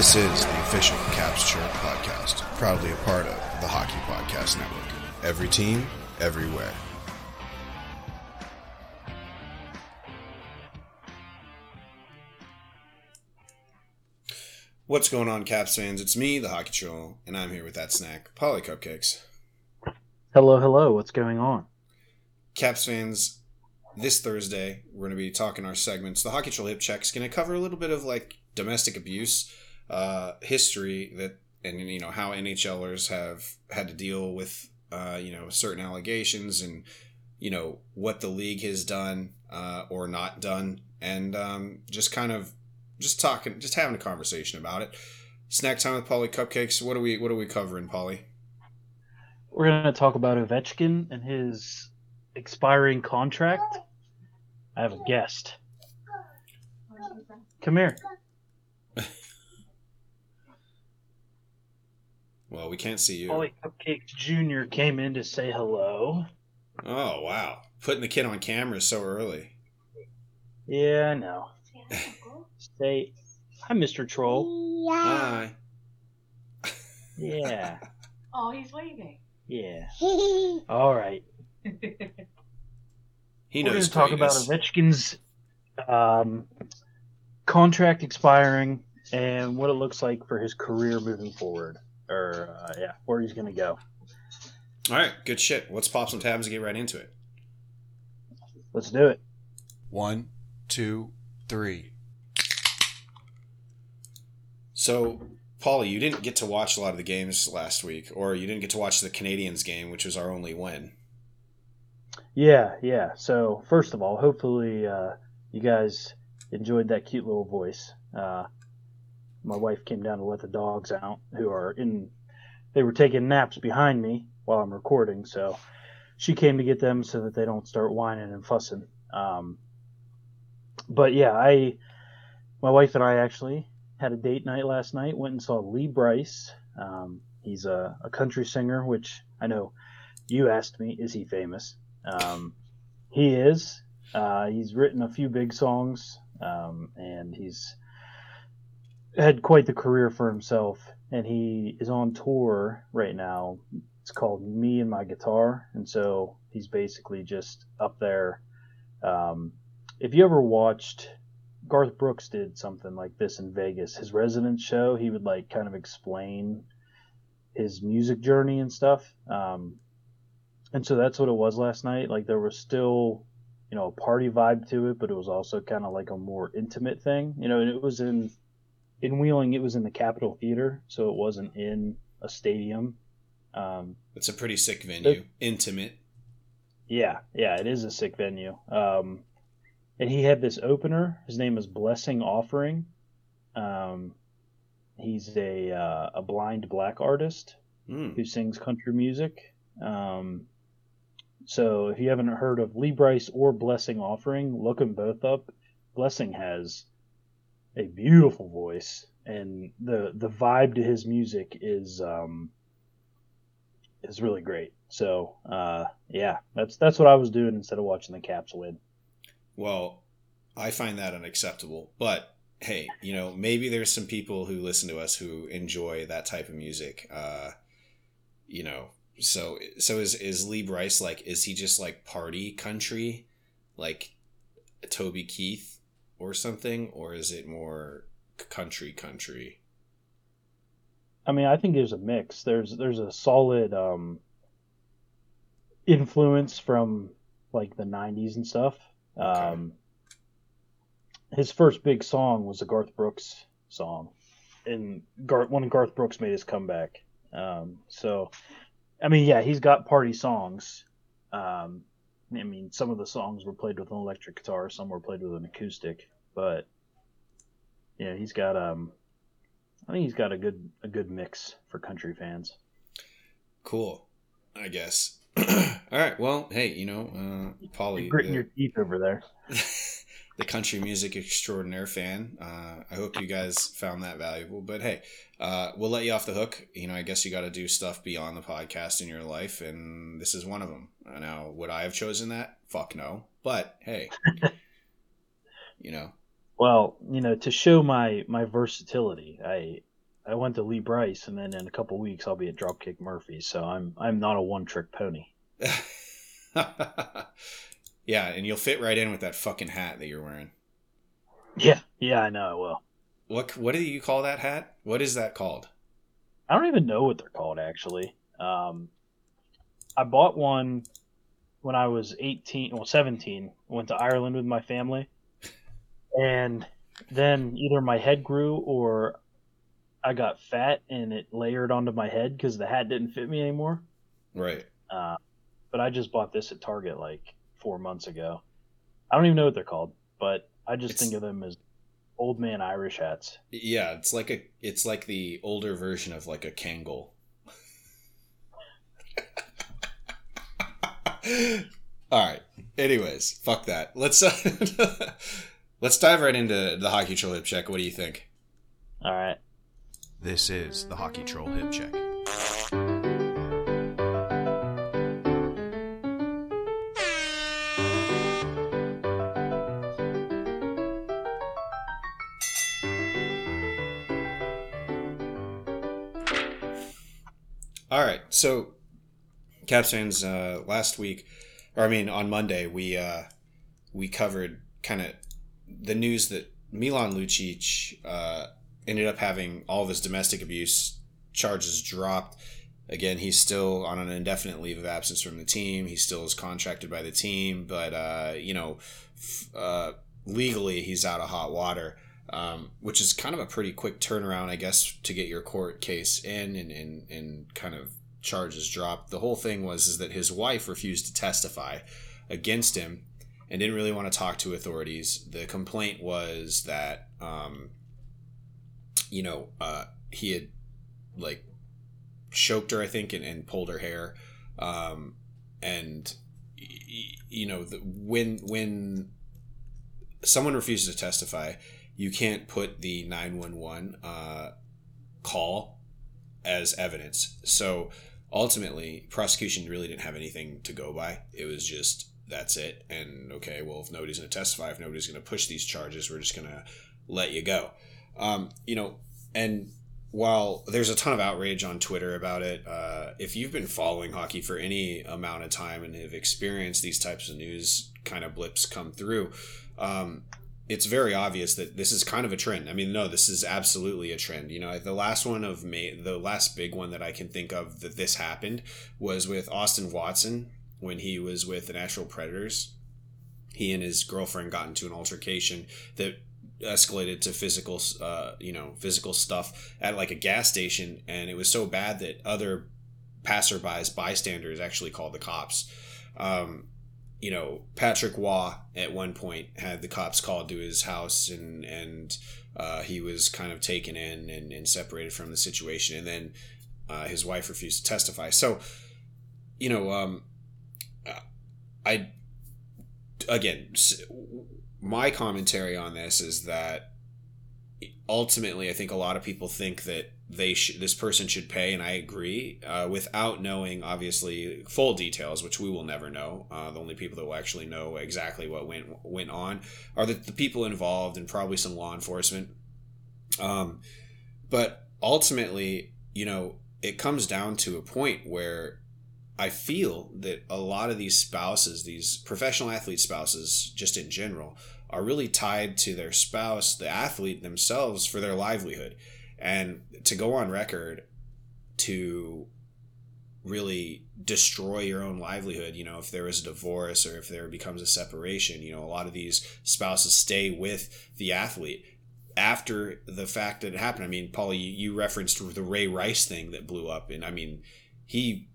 This is the official Caps Chirp podcast, proudly a part of the Hockey Podcast Network. Every team, everywhere. What's going on, Caps fans? It's me, the Hockey Troll, and I'm here with that snack, Paulie Cupcakes. Hello, hello. What's going on? Caps fans, this Thursday we're going to be talking our segments. The Hockey Troll Hip Check's going to cover a little bit of like domestic abuse uh, history that, and you know how NHLers have had to deal with uh, you know certain allegations and you know what the league has done uh, or not done, and um, just kind of just talking, just having a conversation about it. Snack time with Paulie Cupcakes. What are we What are we covering, Paulie? We're to talk about Ovechkin and his expiring contract. I have a guest. Come here. Well, we can't see you. Paulie Cupcakes Jr. came in to say hello. Oh wow, putting the kid on camera so early. Yeah, I know. Say hi, Mr. Troll. Hi. Yeah, Oh, he's waving. yeah. All right. He knows. We're going knows to talk about greatness. Ovechkin's um, contract expiring and what it looks like for his career moving forward, or uh, yeah, where he's going to go. All right, good shit. Let's pop some tabs and get right into it. Let's do it. One, two, three. So, Paulie, you didn't get to watch a lot of the games last week, or you didn't get to watch the Canadiens game, which was our only win. Yeah, yeah. So first of all, hopefully uh, you guys enjoyed that cute little voice. Uh, my wife came down to let the dogs out, who are in. They were taking naps behind me while I'm recording, so she came to get them so that they don't start whining and fussing. Um, but yeah, I, my wife and I actually had a date night last night. Went and saw Lee Brice. Um, he's a, a country singer, which I know you asked me, is he famous? Um, he is. Uh, he's written a few big songs, um, and he's had quite the career for himself. And he is on tour right now. It's called Me and My Guitar, and so he's basically just up there. Um, if you ever watched, Garth Brooks did something like this in Vegas. His residence show, he would like kind of explain his music journey and stuff. Um, and so that's what it was last night. Like there was still, you know, a party vibe to it, but it was also kind of like a more intimate thing. You know, and it was in in Wheeling. It was in the Capitol Theater, so it wasn't in a stadium. Um, It's a pretty sick venue, intimate. yeah, yeah, it is a sick venue. Um, and he had this opener. His name is Blessing Offor. Um, he's a uh, a blind black artist Mm. who sings country music. Um, so if you haven't heard of Lee Brice or Blessing Offor, look them both up. Blessing has a beautiful voice, and the the vibe to his music is um, is really great. So uh, yeah, that's that's what I was doing instead of watching the Caps win. Well, I find that unacceptable. But hey, you know, maybe there's some people who listen to us who enjoy that type of music. Uh, you know, so so is is Lee Brice like? Is he just like party country, like Toby Keith or something, or is it more country country? I mean, I think there's a mix. There's there's a solid um, influence from like the '90s and stuff. Okay. Um, his first big song was a Garth Brooks song, and Garth when Garth Brooks made his comeback. Um, so, I mean, yeah, he's got party songs. Um, I mean, some of the songs were played with an electric guitar, some were played with an acoustic, but yeah, he's got um, I think he's got a good a good mix for country fans. Cool, I guess. All right. Well, hey, you know, uh, Paulie, You're gritting the- your teeth over there. the country music extraordinaire fan. Uh, I hope you guys found that valuable. But hey, uh, we'll let you off the hook. You know, I guess you got to do stuff beyond the podcast in your life, and this is one of them. Now, would I have chosen that? Fuck no. But hey, you know, Well, you know, to show my my versatility, I I went to Lee Brice, and then in a couple weeks I'll be at Dropkick Murphy. So I'm I'm not a one trick pony. yeah, and you'll fit right in with that fucking hat that you're wearing. Yeah, yeah, I know I will. What what do you call that hat? What is that called? I don't even know what they're called actually. Um, I bought one when I was 18, well 17. I went to Ireland with my family, and then either my head grew or I got fat and it layered onto my head because the hat didn't fit me anymore. Right. Uh, but I just bought this at Target like four months ago. I don't even know what they're called, but I just It's- think of them as old man Irish hats. Yeah, it's like a it's like the older version of like a Kangol. All right. Anyways, fuck that. Let's uh, let's dive right into the hockey troll hip check. What do you think? All right. This is the Hockey Troll Hip Check. So, Caps fans, uh, last week, or I mean on Monday, we uh, we covered kind of the news that Milan Lucic uh, ended up having all of his domestic abuse charges dropped. Again, he's still on an indefinite leave of absence from the team. He still is contracted by the team, but uh, you know, uh, legally he's out of hot water. Um, which is kind of a pretty quick turnaround, I guess, to get your court case in and, and, and kind of charges dropped. The whole thing was is that his wife refused to testify against him and didn't really want to talk to authorities. The complaint was that, um, you know, uh, he had like choked her, I think, and, and pulled her hair. Um, and, you know, the, when, when someone refuses to testify, you can't put the 911 uh, call as evidence. So ultimately, prosecution really didn't have anything to go by. It was just that's it. And okay, well, if nobody's going to testify, if nobody's going to push these charges, we're just going to let you go. Um, you know, and while there's a ton of outrage on Twitter about it, uh, if you've been following hockey for any amount of time and have experienced these types of news kind of blips come through, um, it's very obvious that this is kind of a trend. I mean, no, this is absolutely a trend. You know, the last one of May, the last big one that I can think of that this happened was with Austin Watson when he was with the Nashville Predators. He and his girlfriend got into an altercation that escalated to physical, uh, you know, physical stuff at like a gas station, and it was so bad that other passerbys, bystanders, actually called the cops. Um, you know, Patrick Roy at one point had the cops called to his house and and uh, he was kind of taken in and, and separated from the situation, and then uh, his wife refused to testify. So, you know, um, I again, my commentary on this is that ultimately, I think a lot of people think that they sh- this person should pay, and I agree, uh, without knowing obviously full details, which we will never know. Uh, the only people that will actually know exactly what went went on are the, the people involved and probably some law enforcement. Um, but ultimately, you know, it comes down to a point where I feel that a lot of these spouses, these professional athlete spouses, just in general, are really tied to their spouse, the athlete themselves, for their livelihood. And to go on record to really destroy your own livelihood, you know, if there is a divorce or if there becomes a separation, you know, a lot of these spouses stay with the athlete after the fact that it happened. I mean, Paul, you, you referenced the Ray Rice thing that blew up, and I mean, he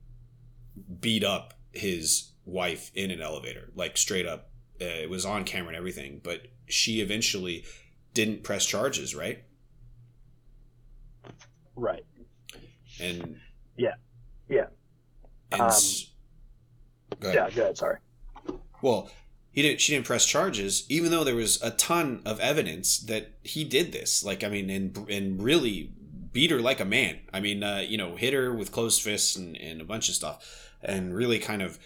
beat up his wife in an elevator, like straight up. Uh, it was on camera and everything, but she eventually didn't press charges, right? Right. And Yeah. Yeah. and Um, s- go ahead. Yeah. Good. Sorry. Well, he didn't. She didn't press charges, even though there was a ton of evidence that he did this. Like, I mean, and and really beat her like a man. I mean, uh, you know, hit her with closed fists and, and a bunch of stuff, and really kind of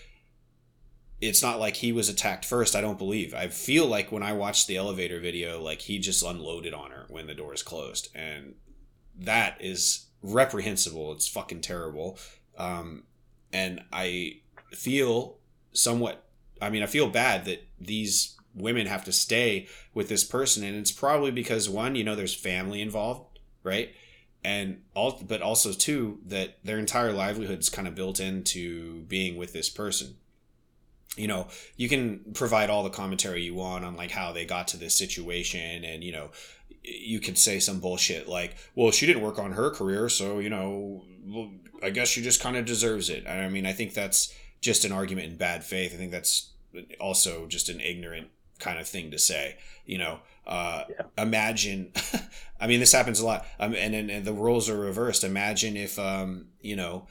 it's not like he was attacked first. I don't believe. I feel like when I watched the elevator video, like he just unloaded on her when the doors closed, and that is reprehensible. It's fucking terrible. Um, and I feel somewhat. I mean, I feel bad that these women have to stay with this person, and it's probably because one, you know, there's family involved, right? And all, but also two, that their entire livelihood is kind of built into being with this person you know you can provide all the commentary you want on like how they got to this situation and you know you can say some bullshit like well she didn't work on her career so you know well, i guess she just kind of deserves it. I mean i think that's just an argument in bad faith. I think that's also just an ignorant kind of thing to say you know uh, yeah. imagine i mean this happens a lot. Um, and, and, and the roles are reversed. Imagine if um, you know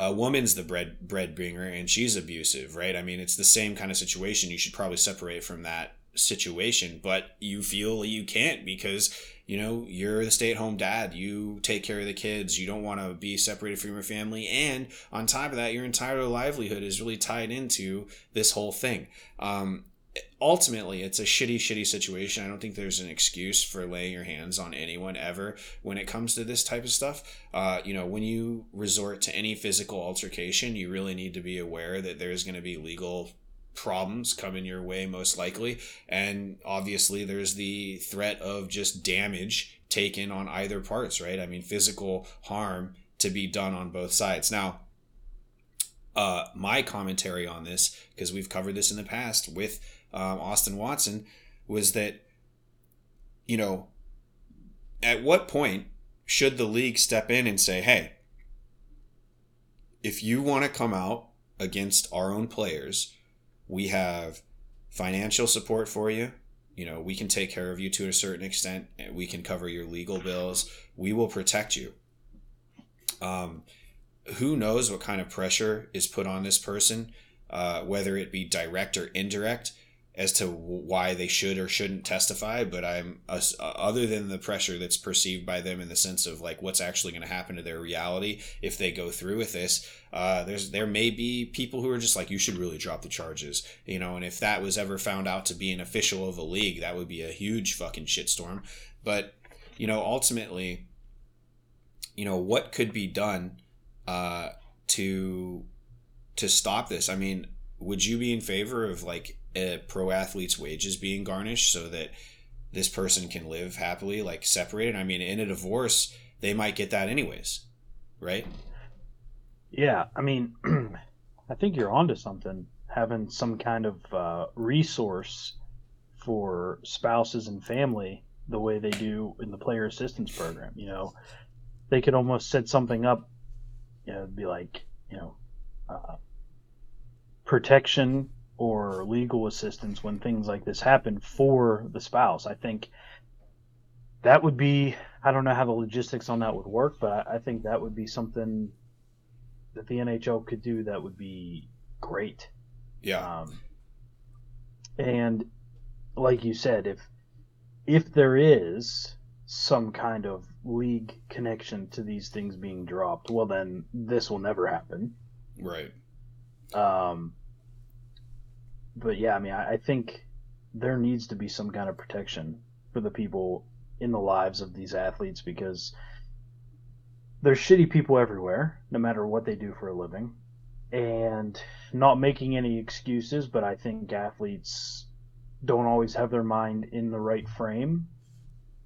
a woman's the bread bread bringer and she's abusive, right? I mean, it's the same kind of situation. You should probably separate from that situation, but you feel you can't because you know you're the stay-at-home dad. You take care of the kids. You don't want to be separated from your family, and on top of that, your entire livelihood is really tied into this whole thing. Um, ultimately it's a shitty shitty situation. I don't think there's an excuse for laying your hands on anyone ever when it comes to this type of stuff. Uh, you know when you resort to any physical altercation you really need to be aware that there's going to be legal problems coming your way most likely. And obviously there's the threat of just damage taken on either parts right? I mean physical harm to be done on both sides. Now uh, my commentary on this because we've covered this in the past with um, Austin Watson was that, you know, at what point should the league step in and say, hey, if you want to come out against our own players, we have financial support for you. You know, we can take care of you to a certain extent. We can cover your legal bills. We will protect you. Um, who knows what kind of pressure is put on this person, uh, whether it be direct or indirect as to why they should or shouldn't testify but i'm uh, other than the pressure that's perceived by them in the sense of like what's actually going to happen to their reality if they go through with this uh, there's there may be people who are just like you should really drop the charges you know and if that was ever found out to be an official of a league that would be a huge fucking shitstorm. But you know ultimately you know what could be done uh, to to stop this? I mean would you be in favor of like a pro athlete's wages being garnished so that this person can live happily, like separated. I mean, in a divorce, they might get that anyways, right? Yeah, I mean, I think you're onto something. Having some kind of uh, resource for spouses and family, the way they do in the player assistance program. You know, they could almost set something up. You know, be like, you know, uh, protection or legal assistance when things like this happen for the spouse. I think that would be I don't know how the logistics on that would work, but I, I think that would be something that the NHL could do that would be great. Yeah. Um, and like you said, if if there is some kind of league connection to these things being dropped, well then this will never happen. Right. Um, but yeah, I mean, I, I think there needs to be some kind of protection for the people in the lives of these athletes because there's shitty people everywhere, no matter what they do for a living. And not making any excuses, but I think athletes don't always have their mind in the right frame.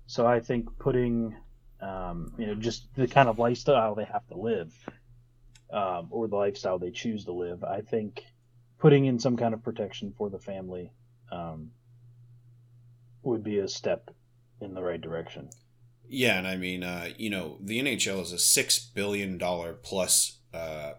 So I think putting, um, you know, just the kind of lifestyle they have to live, um, or the lifestyle they choose to live, I think putting in some kind of protection for the family um, would be a step in the right direction. Yeah, and I mean, uh, you know, the NHL is a six billion dollar plus uh,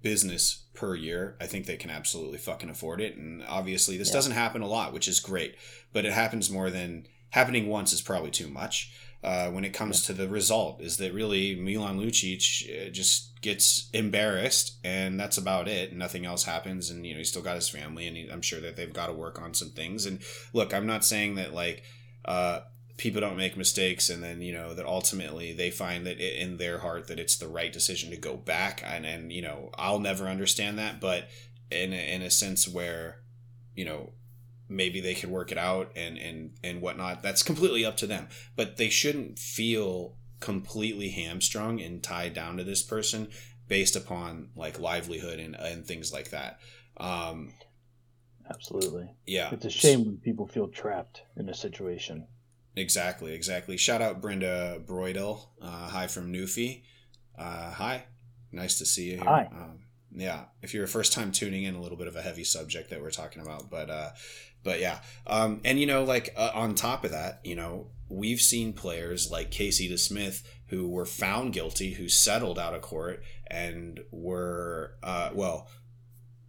business per year. I think they can absolutely fucking afford it, and obviously, this yeah. doesn't happen a lot, which is great. But it happens more than happening once is probably too much. Uh, when it comes yeah. to the result, is that really Milan Lucic uh, just gets embarrassed and that's about it. Nothing else happens and you know he's still got his family and he, i'm sure that they've got to work on some things. And look i'm not saying that like uh, people don't make mistakes and then you know that ultimately they find that it, in their heart that it's the right decision to go back. And and you know i'll never understand that but in a, in a sense where you know maybe they could work it out and and and whatnot. That's completely up to them. But they shouldn't feel completely hamstrung and tied down to this person based upon like livelihood and and things like that. Um, Absolutely. yeah, It's a shame when people feel trapped in a situation. Exactly, exactly. Shout out Brenda Broidel. Uh, hi from Newfie. Uh, hi, nice to see you here. Hi. Um, yeah, if you're a first time tuning in, a little bit of a heavy subject that we're talking about, but uh, but yeah, um, and you know, like uh, on top of that, you know, we've seen players like Casey DeSmith who were found guilty, who settled out of court, and were uh, well,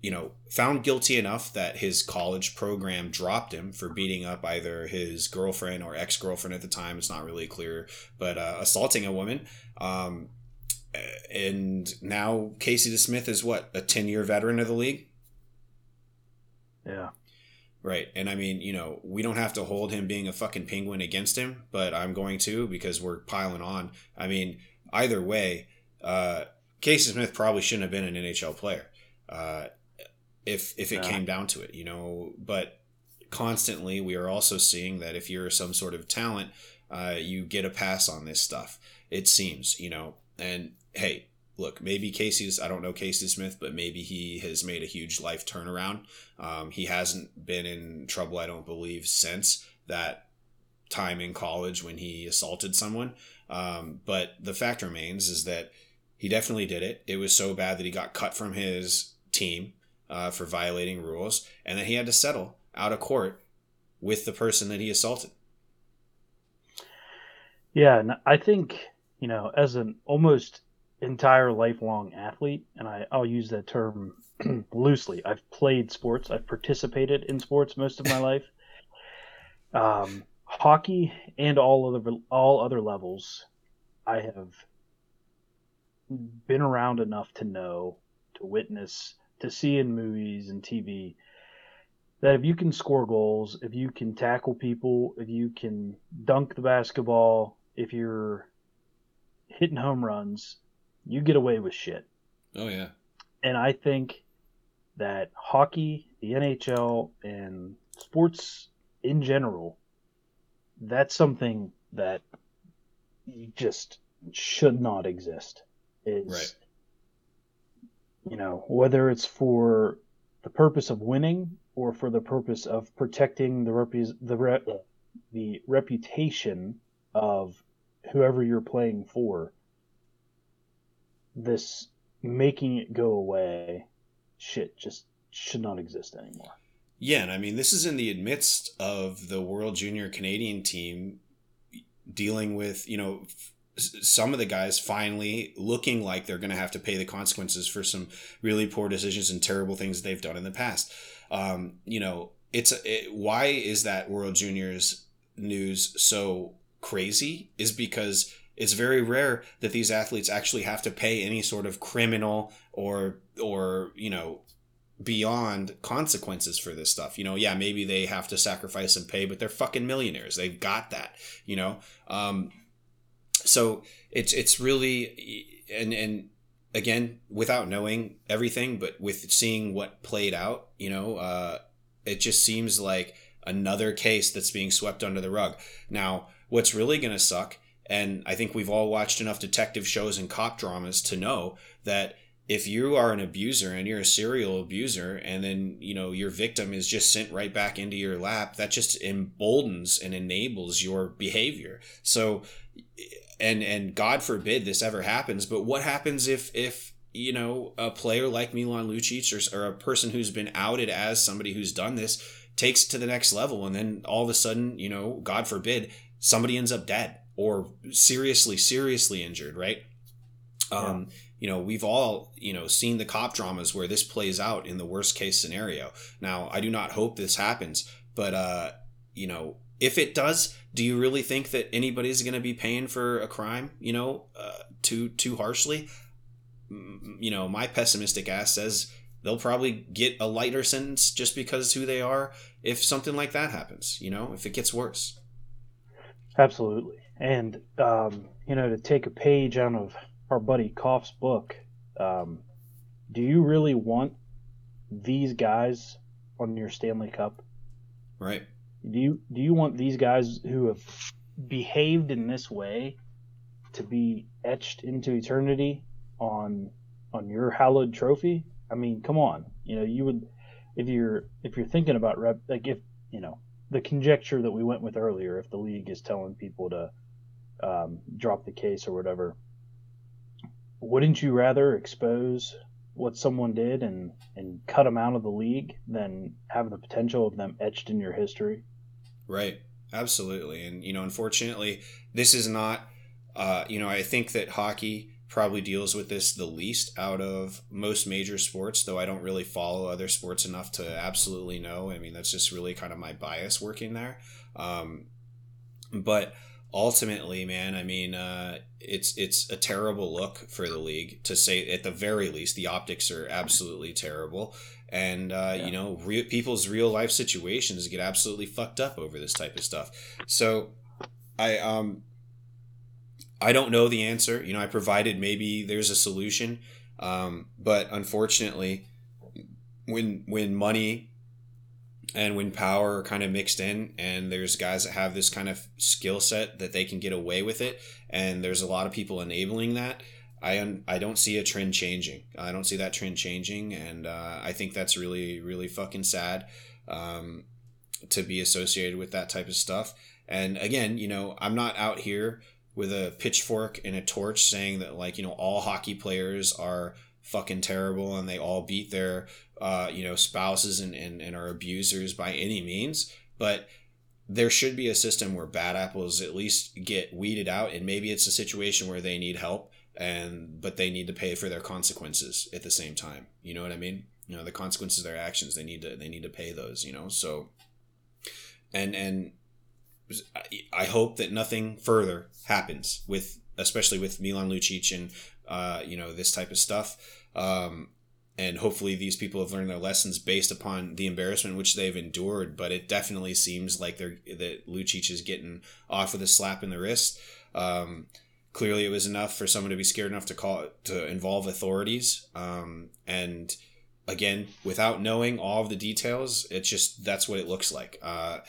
you know, found guilty enough that his college program dropped him for beating up either his girlfriend or ex girlfriend at the time. It's not really clear, but uh, assaulting a woman. Um, and now Casey DeSmith is what a ten year veteran of the league. Yeah. Right. And I mean, you know, we don't have to hold him being a fucking penguin against him, but I'm going to because we're piling on. I mean, either way, uh, Casey Smith probably shouldn't have been an NHL player. Uh, if if it Yeah. came down to it, you know, but constantly we are also seeing that if you're some sort of talent, uh, you get a pass on this stuff. It seems, you know, and hey, look, maybe Casey's, I don't know Casey Smith, but maybe he has made a huge life turnaround. Um, he hasn't been in trouble, I don't believe, since that time in college when he assaulted someone. Um, but the fact remains is that he definitely did it. It was so bad that he got cut from his team uh, for violating rules, and then he had to settle out of court with the person that he assaulted. Yeah, and I think, you know, as an almost entire lifelong athlete, and I, I'll use that term loosely, I've played sports, I've participated in sports most of my life. Um, hockey and all other all other levels, I have been around enough to know, to witness, to see in movies and TV that if you can score goals, if you can tackle people, if you can dunk the basketball, if you're hitting home runs, you get away with shit. Oh yeah, And I think that hockey, the NHL, and sports in general, that's something that just should not exist. Is Right. you know whether it's for the purpose of winning or for the purpose of protecting the repus the re- the reputation of whoever you're playing for. This making it go away, shit, just should not exist anymore. yeah, and I mean this is in the midst of the World Junior Canadian team dealing with you know some of the guys finally looking like they're going to have to pay the consequences for some really poor decisions and terrible things they've done in the past. Um, you know, it's it, why is that World Juniors news so crazy? Is because it's very rare that these athletes actually have to pay any sort of criminal or or you know beyond consequences for this stuff. You know, yeah, maybe they have to sacrifice and pay, but they're fucking millionaires. They've got that. You know, um, so it's it's really and and again without knowing everything, but with seeing what played out, you know, uh, it just seems like another case that's being swept under the rug. Now, what's really going to suck, and I think we've all watched enough detective shows and cop dramas to know that if you are an abuser and you're a serial abuser and then you know your victim is just sent right back into your lap that just emboldens and enables your behavior. So and and god forbid this ever happens but what happens if if you know a player like Milan Lucic or, or a person who's been outed as somebody who's done this takes to the next level and then all of a sudden you know god forbid somebody ends up dead or seriously seriously injured right? Um you know we've all you know seen the cop dramas where this plays out in the worst case scenario. Now i do not hope this happens but uh you know if it does do you really think that anybody's going to be paying for a crime you know uh, too too harshly? Mm, you know my pessimistic ass says they'll probably get a lighter sentence just because who they are if something like that happens you know if it gets worse. Absolutely. And, um, you know, to take a page out of our buddy Koff's book, um, do you really want these guys on your Stanley Cup? Right. Do you do you want these guys who have behaved in this way to be etched into eternity on on your hallowed trophy? I mean, come on. You know, you would if you're if you're thinking about rep like if you know the conjecture that we went with earlier, if the league is telling people to um, drop the case or whatever, wouldn't you rather expose what someone did and and cut them out of the league than have the potential of them etched in your history? Right. Absolutely. And you know, unfortunately, this is not. Uh, you know, I think that hockey probably deals with this the least out of most major sports, though I don't really follow other sports enough to absolutely know. I mean, that's just really kind of my bias working there. Um, but ultimately, man, I mean, uh, it's it's a terrible look for the league to say at the very least the optics are absolutely terrible, and uh, yeah. you know, people's real life situations get absolutely fucked up over this type of stuff. So, I um I don't know the answer. You know, I provided maybe there's a solution, um, but unfortunately, when when money and when power are kind of mixed in, and there's guys that have this kind of skill set that they can get away with it, and there's a lot of people enabling that. I un- I don't see a trend changing. I don't see that trend changing, and uh, I think that's really really fucking sad um, to be associated with that type of stuff. And again, you know, I'm not out here with a pitchfork and a torch saying that like you know all hockey players are fucking terrible and they all beat their uh, you know spouses and, and, and are abusers by any means but there should be a system where bad apples at least get weeded out and maybe it's a situation where they need help and but they need to pay for their consequences at the same time. You know what i mean? You know the consequences of their actions they need to they need to pay those you know? So and and I hope that nothing further happens with, especially with Milan Lucic and uh, you know this type of stuff. Um, and hopefully these people have learned their lessons based upon the embarrassment which they've endured. But it definitely seems like they're that Lucic is getting off with a slap in the wrist. Um, clearly, it was enough for someone to be scared enough to call to involve authorities. Um, and again, without knowing all of the details, it's just that's what it looks like. Uh,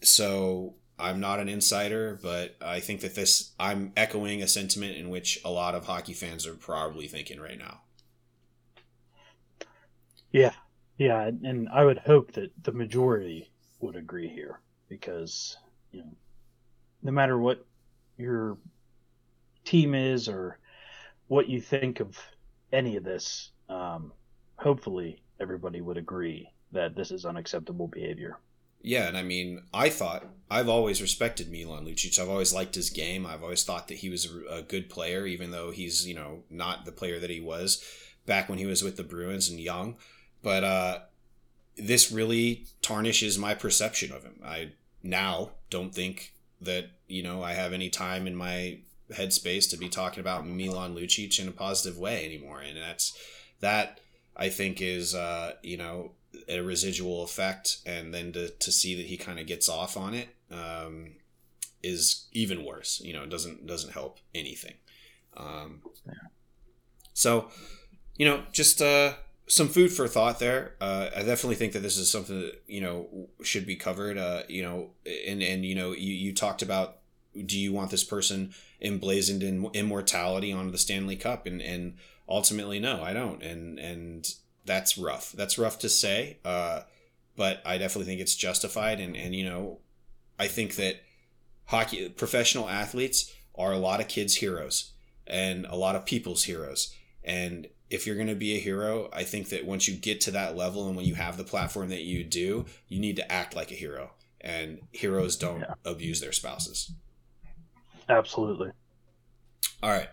so I'm not an insider, but I think that this I'm echoing a sentiment in which a lot of hockey fans are probably thinking right now. Yeah, yeah, and I would hope that the majority would agree here because you know, no matter what your team is or what you think of any of this, um, hopefully everybody would agree that this is unacceptable behavior. Yeah, and I mean, I thought I've always respected Milan Lucic. I've always liked his game. I've always thought that he was a good player, even though he's you know not the player that he was back when he was with the Bruins and young. But uh, this really tarnishes my perception of him. I now don't think that you know I have any time in my headspace to be talking about Milan Lucic in a positive way anymore, and that's that I think is uh, you know a residual effect, and then to, to see that he kind of gets off on it um, is even worse. You know, it doesn't doesn't help anything. Um. So, you know, just uh, some food for thought there. Uh, I definitely think that this is something that you know should be covered. Uh, you know, and and you know, you, you talked about do you want this person emblazoned in immortality onto the Stanley Cup, and and ultimately no, I don't. And and that's rough. That's rough to say, uh, but I definitely think it's justified. And, and, you know, I think that hockey, professional athletes are a lot of kids' heroes and a lot of people's heroes. And if you're going to be a hero, I think that once you get to that level and when you have the platform that you do, you need to act like a hero. And heroes don't yeah. abuse their spouses. Absolutely. All right.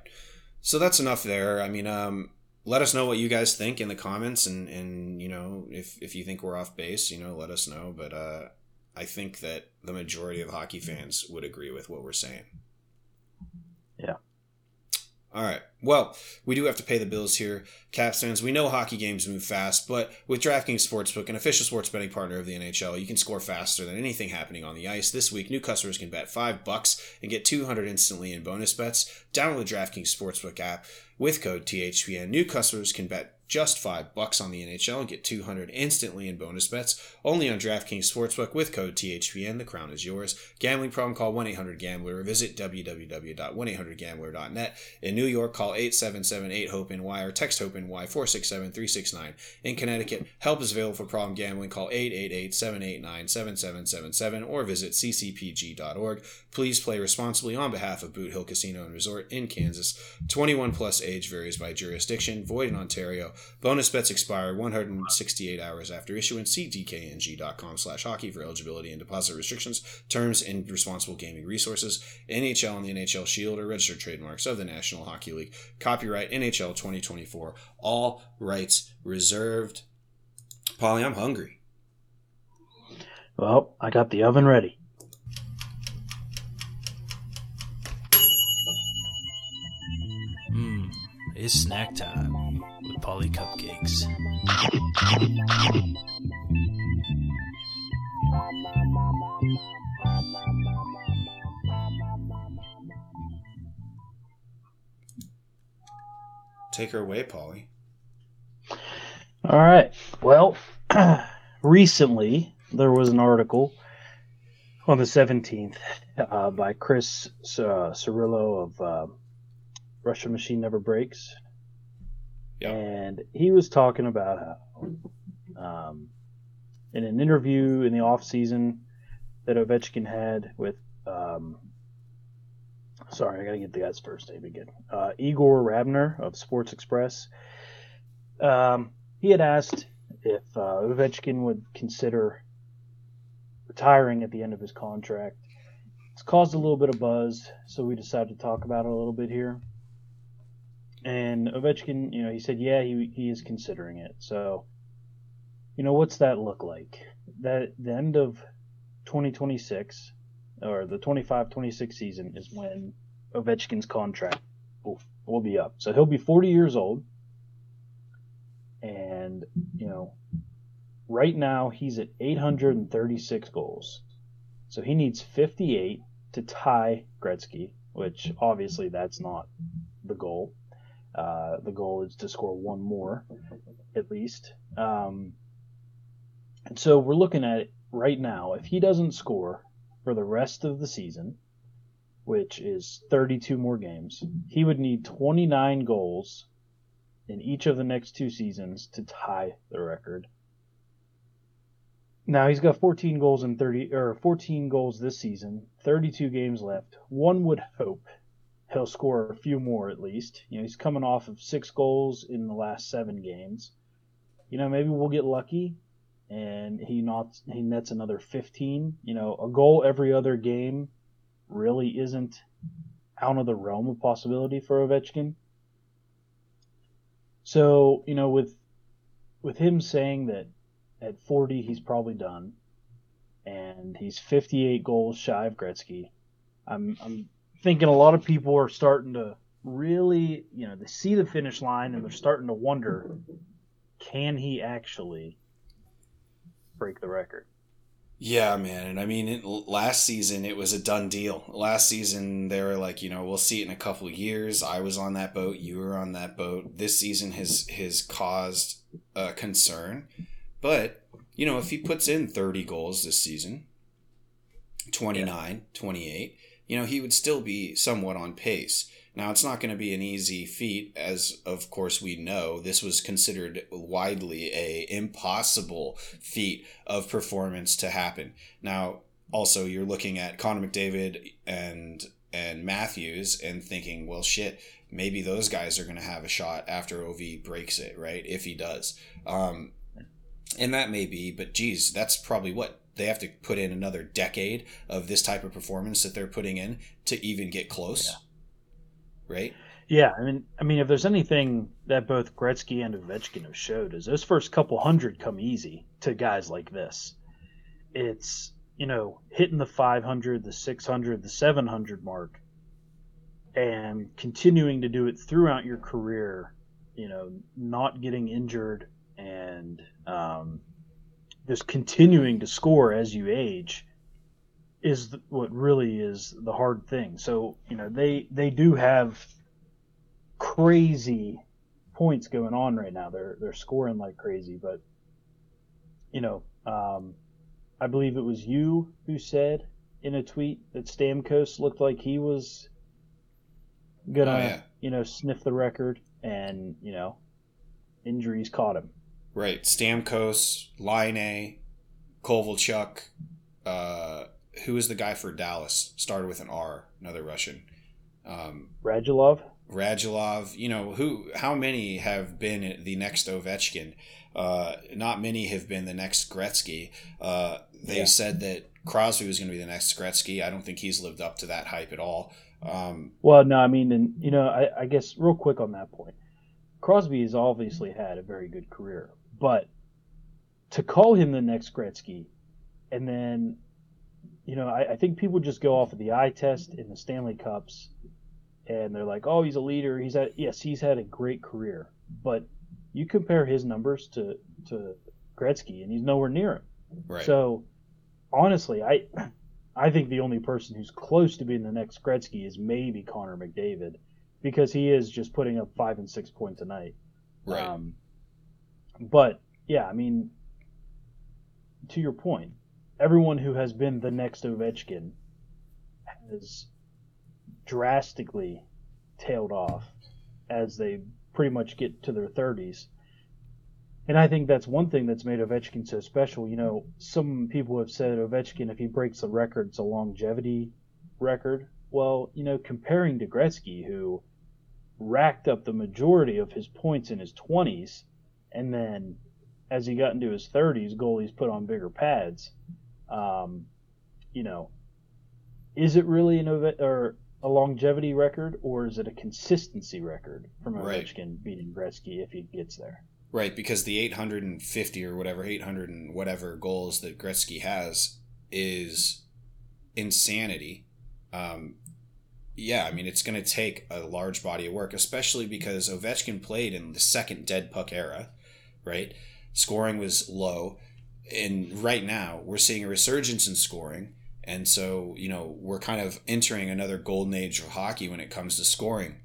So that's enough there. I mean, um, let us know what you guys think in the comments and and you know if if you think we're off base you know let us know but uh i think that the majority of hockey fans would agree with what we're saying all right. Well, we do have to pay the bills here, Caps fans. We know hockey games move fast, but with DraftKings Sportsbook, an official sports betting partner of the NHL, you can score faster than anything happening on the ice. This week, new customers can bet five bucks and get 200 instantly in bonus bets. Download the DraftKings Sportsbook app with code THPN. New customers can bet just five bucks on the NHL and get 200 instantly in bonus bets only on DraftKings Sportsbook with code THPN. The crown is yours. Gambling problem? Call 1-800-GAMBLER or visit www.1800gambler.net. In New York, call 877-8-HOPE-NY or text HOPE-NY 467-369. In Connecticut, help is available for problem gambling. Call 888-789-7777 or visit ccpg.org. Please play responsibly on behalf of Boot Hill Casino and Resort in Kansas. 21 plus age varies by jurisdiction. Void in Ontario. Bonus bets expire 168 hours after issuance. See dkng.com slash hockey for eligibility and deposit restrictions, terms, and responsible gaming resources. NHL and the NHL Shield are registered trademarks of the National Hockey League. Copyright NHL 2024. All rights reserved. Paulie, I'm hungry. Well, I got the oven ready. It's snack time with Paulie Cupcakes. Take her away, Paulie. All right. Well, recently there was an article on the 17th uh, by Chris uh, Cirillo of uh, Russian Machine Never Breaks. Yeah. And he was talking about how, um, in an interview in the off season that Ovechkin had with, um, sorry, I got to get the guy's first name again, uh, Igor Rabiner of Sports Express. Um, he had asked if uh, Ovechkin would consider retiring at the end of his contract. It's caused a little bit of buzz, so we decided to talk about it a little bit here. And Ovechkin, you know, he said, yeah, he, he is considering it. So, you know, what's that look like? That the end of 2026 or the 25-26 season is when Ovechkin's contract will, will be up. So he'll be 40 years old. And, you know, right now he's at 836 goals. So he needs 58 to tie Gretzky, which obviously that's not the goal. Uh, the goal is to score one more, at least. Um, and so we're looking at it right now. If he doesn't score for the rest of the season, which is 32 more games, he would need 29 goals in each of the next two seasons to tie the record. Now he's got 14 goals in 30 or 14 goals this season, 32 games left. One would hope he'll score a few more at least. You know, he's coming off of 6 goals in the last 7 games. You know, maybe we'll get lucky and he not he nets another 15. You know, a goal every other game really isn't out of the realm of possibility for Ovechkin. So, you know, with with him saying that at 40 he's probably done and he's 58 goals shy of Gretzky. I'm I'm thinking a lot of people are starting to really, you know, they see the finish line and they're starting to wonder can he actually break the record? Yeah, man. And I mean, it, last season it was a done deal. Last season they were like, you know, we'll see it in a couple years. I was on that boat. You were on that boat. This season has has caused uh, concern, but you know, if he puts in thirty goals this season, 29, yeah. 28, you know, he would still be somewhat on pace. Now, it's not going to be an easy feat, as of course we know. This was considered widely a impossible feat of performance to happen. Now, also you're looking at Connor McDavid and and Matthews and thinking, well, shit, maybe those guys are going to have a shot after Ov breaks it, right? If he does, um, and that may be, but geez, that's probably what they have to put in another decade of this type of performance that they're putting in to even get close. Yeah right? Yeah, I mean, I mean, if there's anything that both Gretzky and Ovechkin have showed, is those first couple hundred come easy to guys like this. It's you know hitting the 500, the 600, the 700 mark, and continuing to do it throughout your career. You know, not getting injured and um, just continuing to score as you age is what really is the hard thing. So you know they they do have crazy points going on right now. They're they're scoring like crazy, but you know, um, I believe it was you who said in a tweet that Stamkos looked like he was gonna, Oh, yeah. you know, sniff the record, and you know, injuries caught him. Right. Stamkos, Laine, Kovalchuk, uh, who is the guy for Dallas? Started with an R, another Russian. Um, Radulov, Radulov, you know, who how many have been the next Ovechkin? Uh, not many have been the next Gretzky. Uh, they Yeah. said that Crosby was going to be the next Gretzky. I don't think he's lived up to that hype at all. Um, Well, no, I mean, and you know, I, I guess real quick on that point, Crosby has obviously had a very good career, but to call him the next Gretzky, and then, you know, I, I think people just go off of the eye test in the Stanley Cups, and they're like, oh, he's a leader. He's had yes, he's had a great career, but you compare his numbers to to Gretzky, and he's nowhere near him. right. So honestly, I I think the only person who's close to being the next Gretzky is maybe Connor McDavid because he is just putting up five and six points a night. right. Um, but yeah, I mean, to your point, everyone who has been the next Ovechkin has drastically tailed off as they pretty much get to their 30s. And I think that's one thing that's made Ovechkin so special. You know, some people have said Ovechkin, if he breaks the record, it's a longevity record. Well, you know, comparing to Gretzky, who racked up the majority of his points in his 20s, and then as he got into his 30s, goalies put on bigger pads. Um, you know, is it really an Ove- or a longevity record, or is it a consistency record from Right. Ovechkin beating Gretzky if he gets there? Right, because the 850 or whatever, 800 and whatever goals that Gretzky has is insanity. Um, yeah, I mean, it's going to take a large body of work, especially because Ovechkin played in the second dead puck era, right? Scoring was low. And right now, we're seeing a resurgence in scoring. And so, you know, we're kind of entering another golden age of hockey when it comes to scoring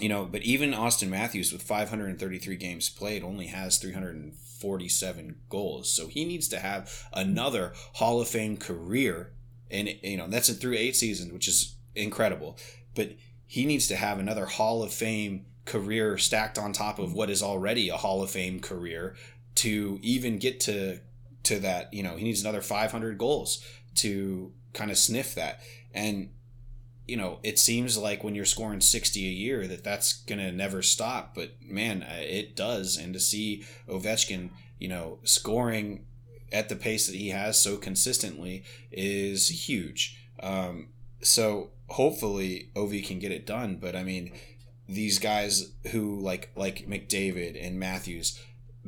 you know, but even Auston Matthews with 533 games played only has 347 goals. So he needs to have another Hall of Fame career. And, you know, that's through eight seasons, which is incredible. But he needs to have another Hall of Fame career stacked on top of what is already a Hall of Fame career to even get to to that, you know, he needs another 500 goals to kind of sniff that. And you know, it seems like when you're scoring 60 a year that that's going to never stop, but man, uh, it does. And to see Ovechkin, you know, scoring at the pace that he has so consistently is huge. Um, so hopefully Ovi can get it done, but I mean, these guys who like like McDavid and Matthews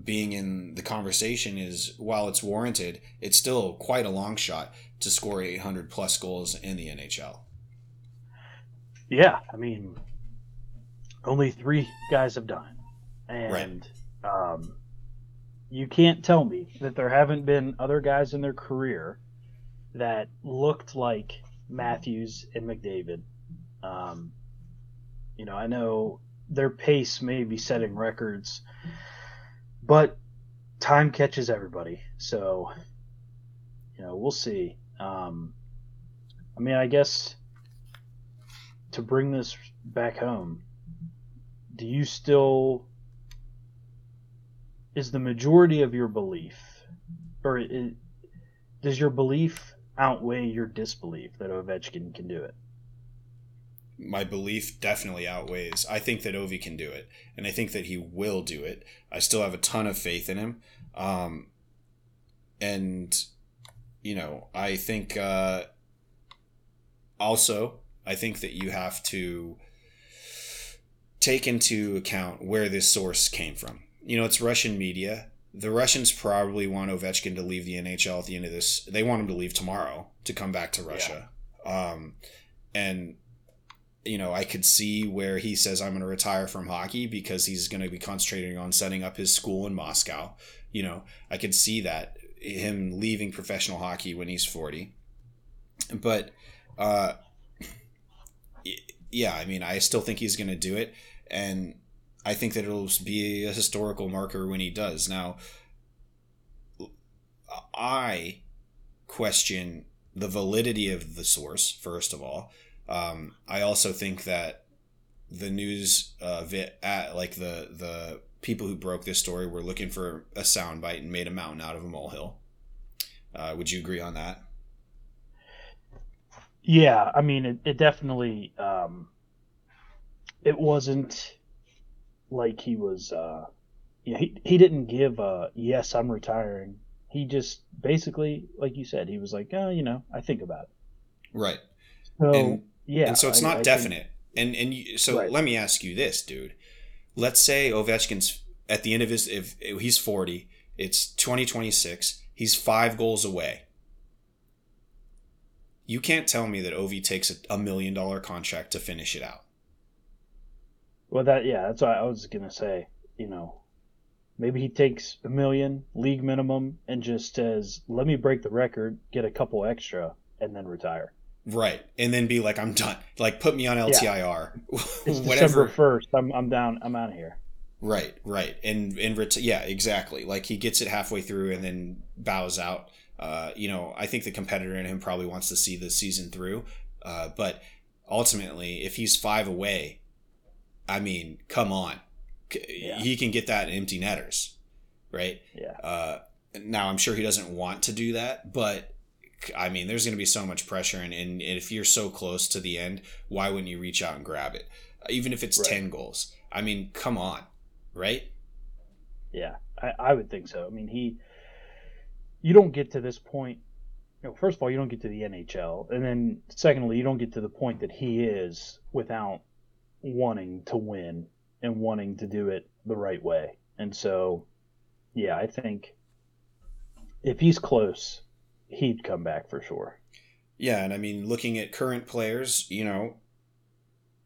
being in the conversation is while it's warranted, it's still quite a long shot to score 800 plus goals in the NHL. Yeah, I mean, only three guys have done it, and um, you can't tell me that there haven't been other guys in their career that looked like Matthews and McDavid. Um, you know, I know their pace may be setting records, but time catches everybody. So, you know, we'll see. Um, I mean, I guess to bring this back home, do you still is the majority of your belief, or i does your belief outweigh your disbelief that Ovechkin can do it? My belief definitely outweighs. I think that Ovi can do it, and I think that he will do it. I still have a ton of faith in him, um, and you know, I think uh, also I think that you have to take into account where this source came from. You know, it's Russian media. The Russians probably want Ovechkin to leave the NHL at the end of this. They want him to leave tomorrow to come back to Russia. Um, and you know, I could see where he says I'm going to retire from hockey because he's going to be concentrating on setting up his school in Moscow. You know, I could see that him leaving professional hockey when he's 40. But uh yeah, I mean, I still think he's going to do it and I think that it'll be a historical marker when he does. Now, I question the validity of the source, first of all. Um, I also think that the news uh, vit, at, like the the people who broke this story were looking for a soundbite and made a mountain out of a molehill. Uh, would you agree on that? Yeah, I mean, it, it definitely. Um, it wasn't like he was. Uh, yeah, he he didn't give a yes, I'm retiring. He just basically, like you said, he was like, oh, you know, I think about it. Right. So And- yeah, and so it's I- not I definite. and and you, so Right. let me ask you this, dude. Let's say Ovechkin's at the end of his if, if he's 40, it's 2026, he's 5 goals away. You can't tell me that Ovi takes a, a million dollar contract to finish it out. Well, that yeah, that's what I was gonna say. You know, maybe he takes a million league minimum and just says, "Let me break the record, get a couple extra, and then retire." Right. And then be like I'm done. Like put me on LTIR. It's Whatever. December first. I'm I'm down. I'm out of here. Right, right, and and ret- yeah, exactly. Like he gets it halfway through and then bows out. Uh, you know, I think the competitor in him probably wants to see the season through, uh, but ultimately, if he's five away, I mean, come on, Yeah. he can get that in empty netters, right? Yeah. Uh, now I'm sure he doesn't want to do that, but I mean, there's going to be so much pressure, and, and if you're so close to the end, why wouldn't you reach out and grab it, even if it's Right. ten goals? I mean, come on, right? Yeah, I, I would think so. I mean, he, you don't get to this point. You know, first of all, you don't get to the NHL, and then secondly, you don't get to the point that he is without wanting to win and wanting to do it the right way. And so, yeah, I think if he's close, he'd come back for sure. Yeah, and I mean, looking at current players, you know,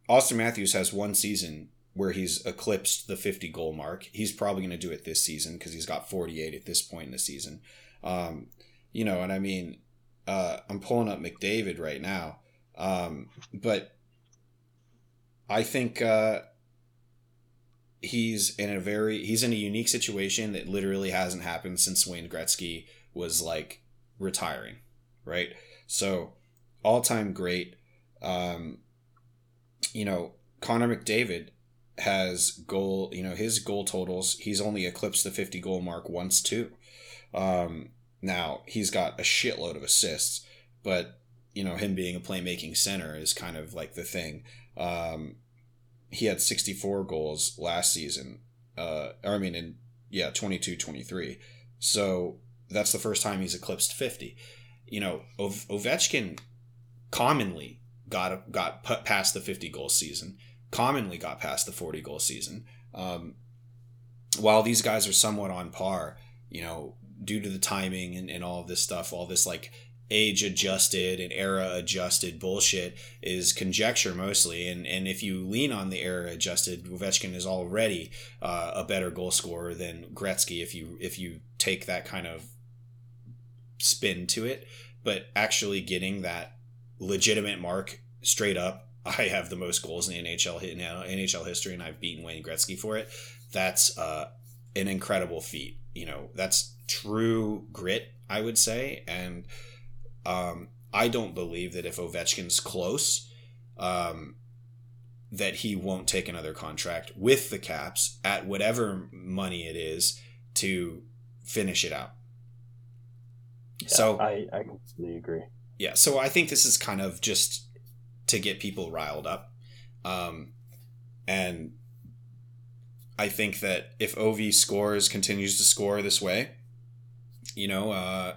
Auston Matthews has one season where he's eclipsed the 50 goal mark. He's probably going to do it this season because he's got 48 at this point in the season. Um, you know, and I mean, uh, I'm pulling up McDavid right now, um, but I think uh, he's in a very he's in a unique situation that literally hasn't happened since Wayne Gretzky was like retiring, right? So, all time great. Um, you know, Connor McDavid has goal, you know, his goal totals, he's only eclipsed the 50 goal mark once too. Um, now, he's got a shitload of assists, but, you know, him being a playmaking center is kind of like the thing. Um, he had 64 goals last season. Uh, I mean, in, yeah, 22 23. So, that's the first time he's eclipsed 50 you know, Ov- Ovechkin commonly got got put past the 50 goal season, commonly got past the 40 goal season. Um, while these guys are somewhat on par, you know, due to the timing and, and all of this stuff, all this like age adjusted and era adjusted bullshit is conjecture mostly. And, and if you lean on the era adjusted, Ovechkin is already uh, a better goal scorer than Gretzky if you if you take that kind of spin to it, but actually getting that legitimate mark straight up. I have the most goals in the NHL in NHL history, and I've beaten Wayne Gretzky for it. That's uh, an incredible feat. You know, that's true grit, I would say, and um, I don't believe that if Ovechkin's close, um, that he won't take another contract with the Caps at whatever money it is to finish it out. Yeah, So I I completely agree. yeah, so I think this is kind of just to get people riled up. Um, and I think that if OV scores, continues to score this way, you know, uh,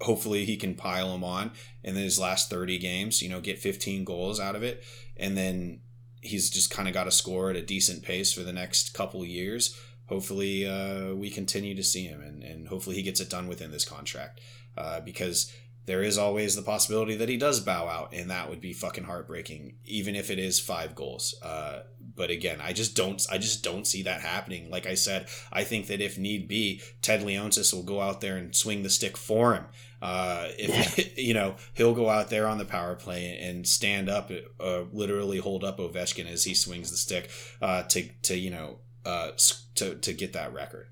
hopefully he can pile them on in his last 30 games, you know, get 15 goals out of it. And then he's just kind of got to score at a decent pace for the next couple of years. Hopefully, uh, we continue to see him and, and hopefully he gets it done within this contract. Uh, because there is always the possibility that he does bow out, and that would be fucking heartbreaking, even if it is five goals. Uh, but again, I just don't, I just don't see that happening. Like I said, I think that if need be, Ted Leonsis will go out there and swing the stick for him. Uh, if you know, he'll go out there on the power play and stand up, uh, literally hold up Ovechkin as he swings the stick uh, to to you know uh, to to get that record.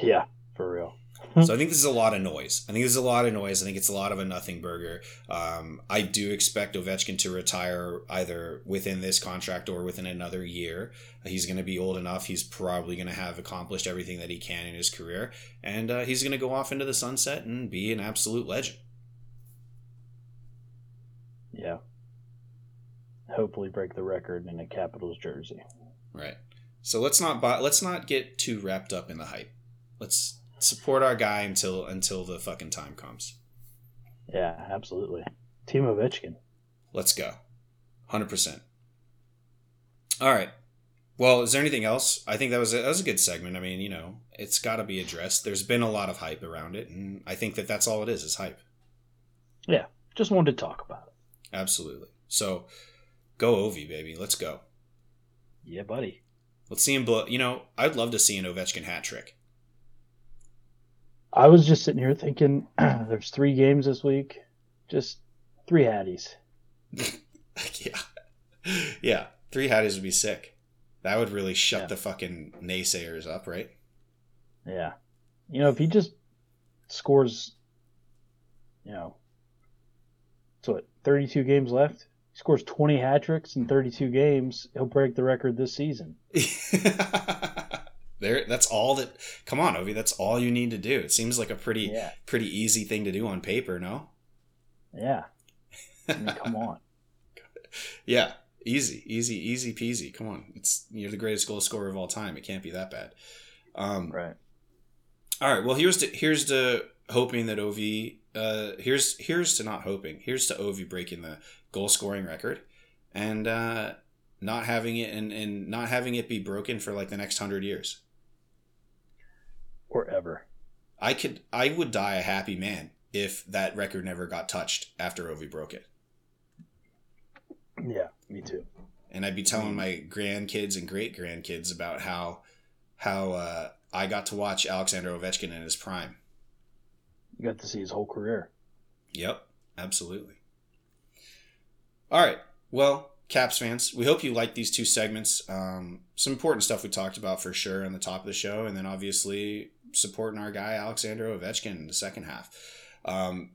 Yeah, for real. so I think this is a lot of noise. I think this is a lot of noise. I think it's a lot of a nothing burger. Um, I do expect Ovechkin to retire either within this contract or within another year. He's going to be old enough. He's probably going to have accomplished everything that he can in his career, and uh, he's going to go off into the sunset and be an absolute legend. Yeah. Hopefully, break the record in a Capitals jersey. Right. So let's not buy, let's not get too wrapped up in the hype. Let's support our guy until until the fucking time comes. Yeah, absolutely. Team Ovechkin. Let's go. 100%. All right. Well, is there anything else? I think that was a, that was a good segment. I mean, you know, it's got to be addressed. There's been a lot of hype around it, and I think that that's all it is, is hype. Yeah, just wanted to talk about it. Absolutely. So, go Ovi, baby. Let's go. Yeah, buddy. Let's see him blow. You know, I'd love to see an Ovechkin hat trick. I was just sitting here thinking, there's three games this week, just three Hatties. yeah, yeah, three Hatties would be sick. That would really shut Yeah. the fucking naysayers up, right? Yeah. You know, if he just scores, you know, so what, 32 games left? He scores 20 hat tricks in 32 games, he'll break the record this season. there, that's all that. Come on, Ovi, that's all you need to do. It seems like a pretty, Yeah. pretty easy thing to do on paper, no? Yeah. I mean, come on. Yeah, easy, easy, easy peasy. Come on, it's you're the greatest goal scorer of all time. It can't be that bad. Um, Right. All right. Well, here's to here's to hoping that Ov. Uh, here's here's to not hoping. Here's to Ov breaking the goal scoring record, and uh, not having it and, and not having it be broken for like the next hundred years. Or ever. I could I would die a happy man if that record never got touched after Ovi broke it. Yeah, me too. and I'd be telling my grandkids and great grandkids about how how uh, I got to watch Alexander Ovechkin in his prime. You got to see his whole career. Yep, absolutely. All right, well, Caps fans, we hope you liked these two segments. Um, some important stuff we talked about for sure on the top of the show, and then obviously supporting our guy Alexander Ovechkin in the second half. Um,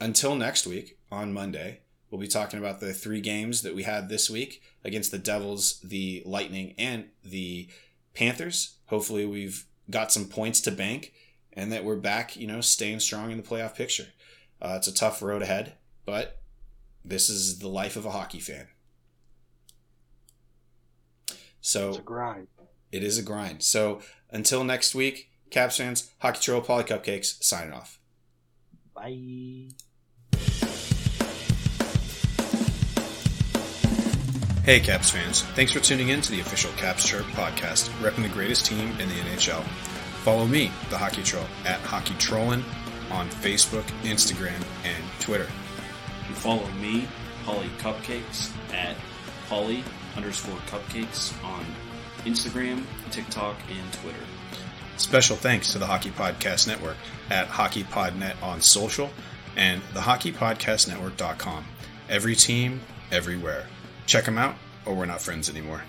until next week on Monday, we'll be talking about the three games that we had this week against the Devils, the Lightning, and the Panthers. Hopefully, we've got some points to bank and that we're back, you know, staying strong in the playoff picture. Uh, it's a tough road ahead, but this is the life of a hockey fan. So It's a grind. it is a grind. So until next week, Caps fans, Hockey Troll, Paulie Cupcakes, signing off. Bye. Hey, Caps fans. Thanks for tuning in to the official Caps Chirp podcast, repping the greatest team in the NHL. Follow me, the Hockey Troll, at Hockey Trollin on Facebook, Instagram, and Twitter. You follow me, Paulie Cupcakes, at Paulie underscore cupcakes on Instagram, TikTok, and Twitter. Special thanks to the Hockey Podcast Network at HockeyPodNet on social and the HockeyPodcastNetwork.com. Every team, everywhere. Check them out, or we're not friends anymore.